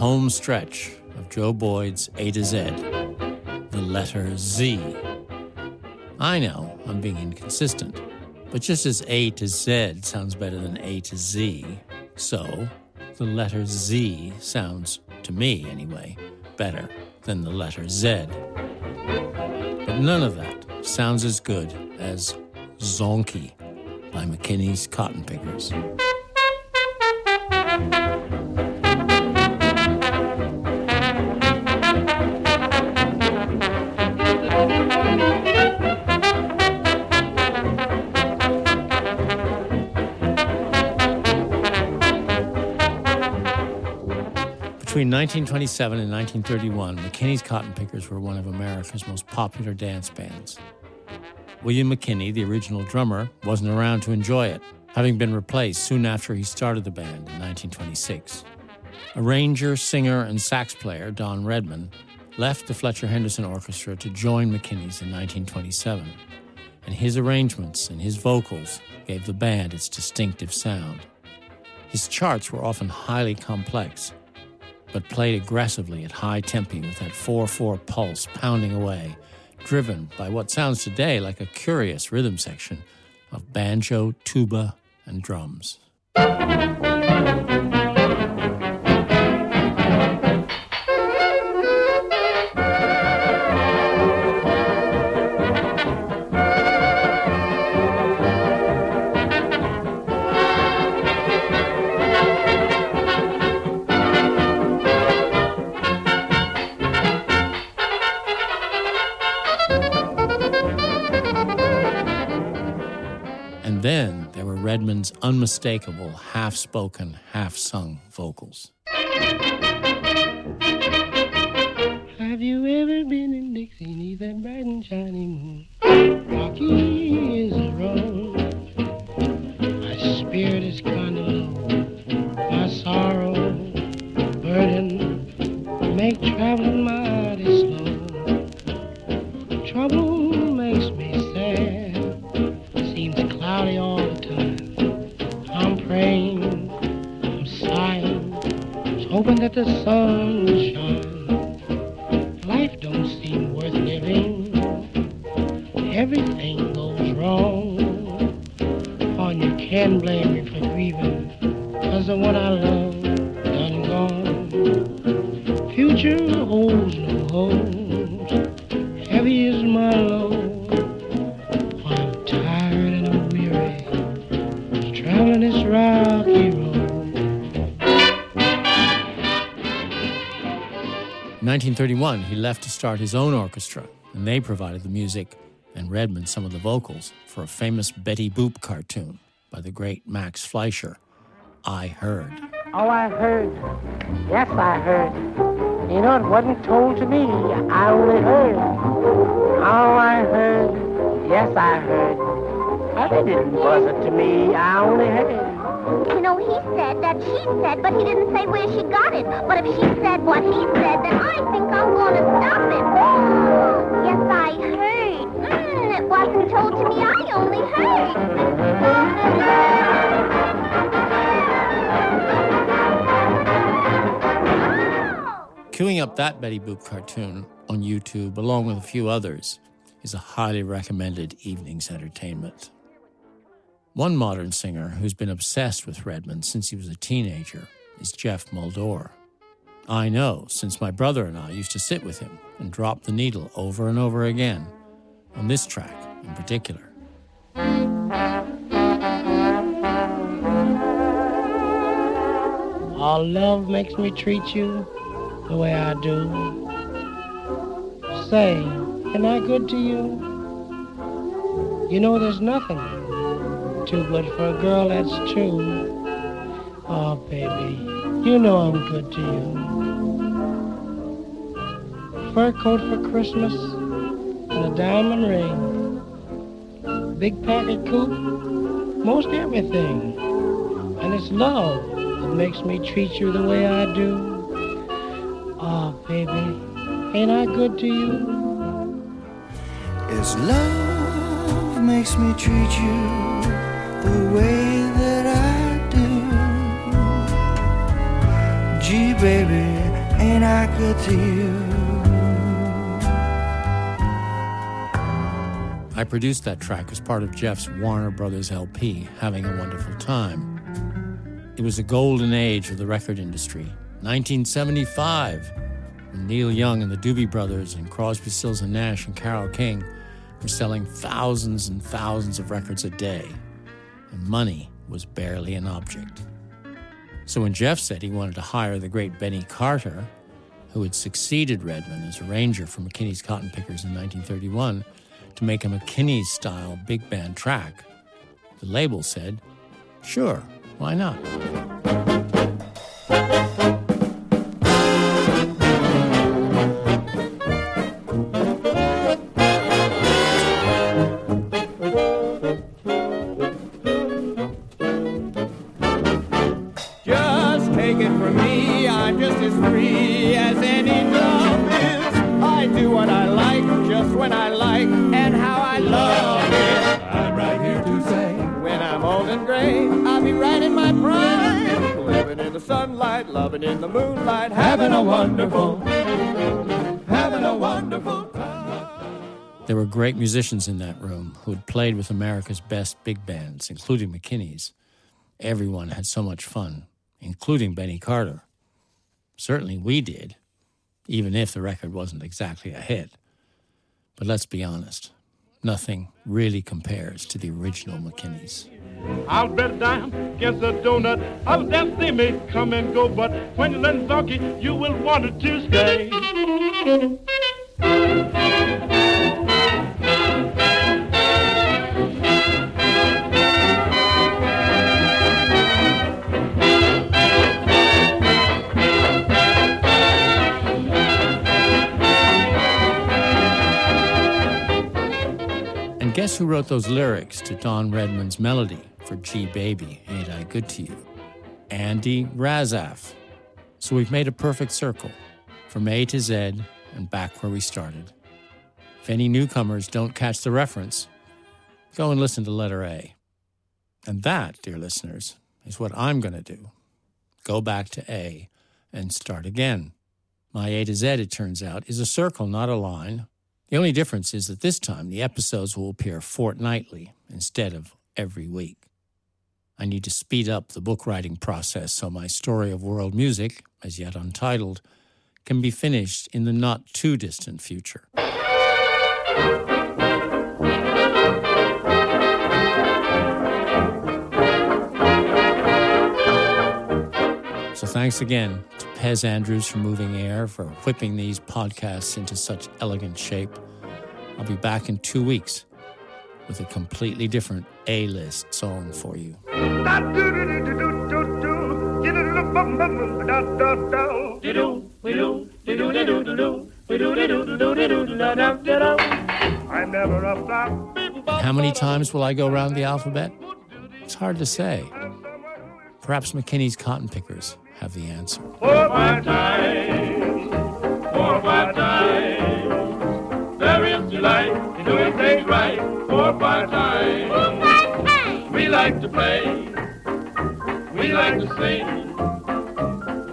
home stretch of Joe Boyd's A to Z, the letter Z. I know I'm being inconsistent, but just as A to Z sounds better than A to Z, so the letter Z sounds, to me anyway, better than the letter Z. But none of that sounds as good as Zonky by McKinney's Cotton Pickers. Between 1927 and 1931, McKinney's Cotton Pickers were one of America's most popular dance bands. William McKinney, the original drummer, wasn't around to enjoy it, having been replaced soon after he started the band in 1926. Arranger, singer, and sax player Don Redman left the Fletcher Henderson Orchestra to join McKinney's in 1927, and his arrangements and his vocals gave the band its distinctive sound. His charts were often highly complex, but played aggressively at high tempi with that 4 4 pulse pounding away, driven by what sounds today like a curious rhythm section of banjo, tuba, and drums. Were unmistakable half spoken, half sung vocals. Have you ever been in Dixie, neath that bright and shiny moon? Rocky is Everything goes wrong. Oh, you can blame me for grieving. Cause the one I love done gone. Future holds no hopes. Heavy is my load. Oh, I'm tired and I'm weary. Traveling this rocky road. In 1931, he left to start his own orchestra, and they provided the music and Redman some of the vocals for a famous Betty Boop cartoon by the great Max Fleischer, I Heard. Oh, I heard. Yes, I heard. You know, it wasn't told to me. I only heard. Oh, I heard. Yes, I heard. But they didn't buzz it to me. I only heard. You know, he said that she said, but he didn't say where she got it. But if she said what he said, then I up that Betty Boop cartoon on YouTube, along with a few others, is a highly recommended evening's entertainment. One modern singer who's been obsessed with Redman since he was a teenager is Geoff Muldaur. I know, since my brother and I used to sit with him and drop the needle over and over again, on this track in particular. All love makes me treat you the way I do. Say, am I good to you? You know there's nothing too good for a girl that's true. Oh, baby, you know I'm good to you. Fur coat for Christmas and a diamond ring. Big Packard coupe, most everything. And it's love that makes me treat you the way I do. Baby, ain't I good to you? It's love makes me treat you the way that I do. Gee, baby, everything I could to you. I produced that track as part of Geoff's Warner Brothers LP, Having a Wonderful Time. It was a golden age of the record industry, 1975, when Neil Young and the Doobie Brothers and Crosby, Stills and Nash and Carole King were selling thousands and thousands of records a day, and money was barely an object. So when Geoff said he wanted to hire the great Benny Carter, who had succeeded Redman as arranger for McKinney's Cotton Pickers in 1931, to make a McKinney style big band track, the label said, Sure, why not? As free as any dove is. I do what I like, just when I like, and how I love it. I'm right here to say, when I'm old and gray, I'll be right in my prime. Living in the sunlight, loving in the moonlight, having a wonderful, having a wonderful time. There were great musicians in that room who had played with America's best big bands, including McKinney's. Everyone had so much fun, including Benny Carter. Certainly we did, even if the record wasn't exactly a hit. But let's be honest, nothing really compares to the original McKinney's. I'll bet a dime against a donut. I was there, they may come and go, but when you let Zonky, you will want it to stay. Guess who wrote those lyrics to Don Redman's melody for Gee Baby, Ain't I Good to You? Andy Razaf. So we've made a perfect circle from A to Z and back where we started. If any newcomers don't catch the reference, go and listen to letter A. And that, dear listeners, is what I'm going to do. Go back to A and start again. My A to Z, it turns out, is a circle, not a line. The only difference is that this time the episodes will appear fortnightly instead of every week. I need to speed up the book writing process so my story of world music, as yet untitled, can be finished in the not too distant future. So thanks again Pez Andrews for Moving Air for whipping these podcasts into such elegant shape. I'll be back in two weeks with a completely different A list song for you. I'm never a flop. How many times will I go around the alphabet? It's hard to say. Perhaps McKinney's Cotton Pickers have the answer. Four, five times, four, five times. There is delight in doing things right. Four, five times. We like to play, we like to sing,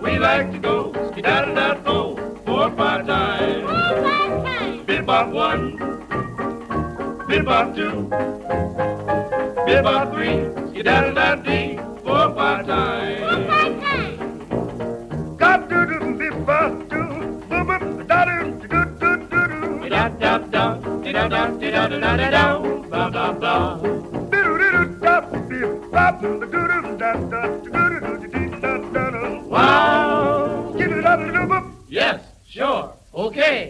we like to go ski-da-da-da-go. Four, five times. Bebop one, bebop two, bebop three, ski-da-da-da-dee. Four, five times. Wow. Yes, sure. Okay.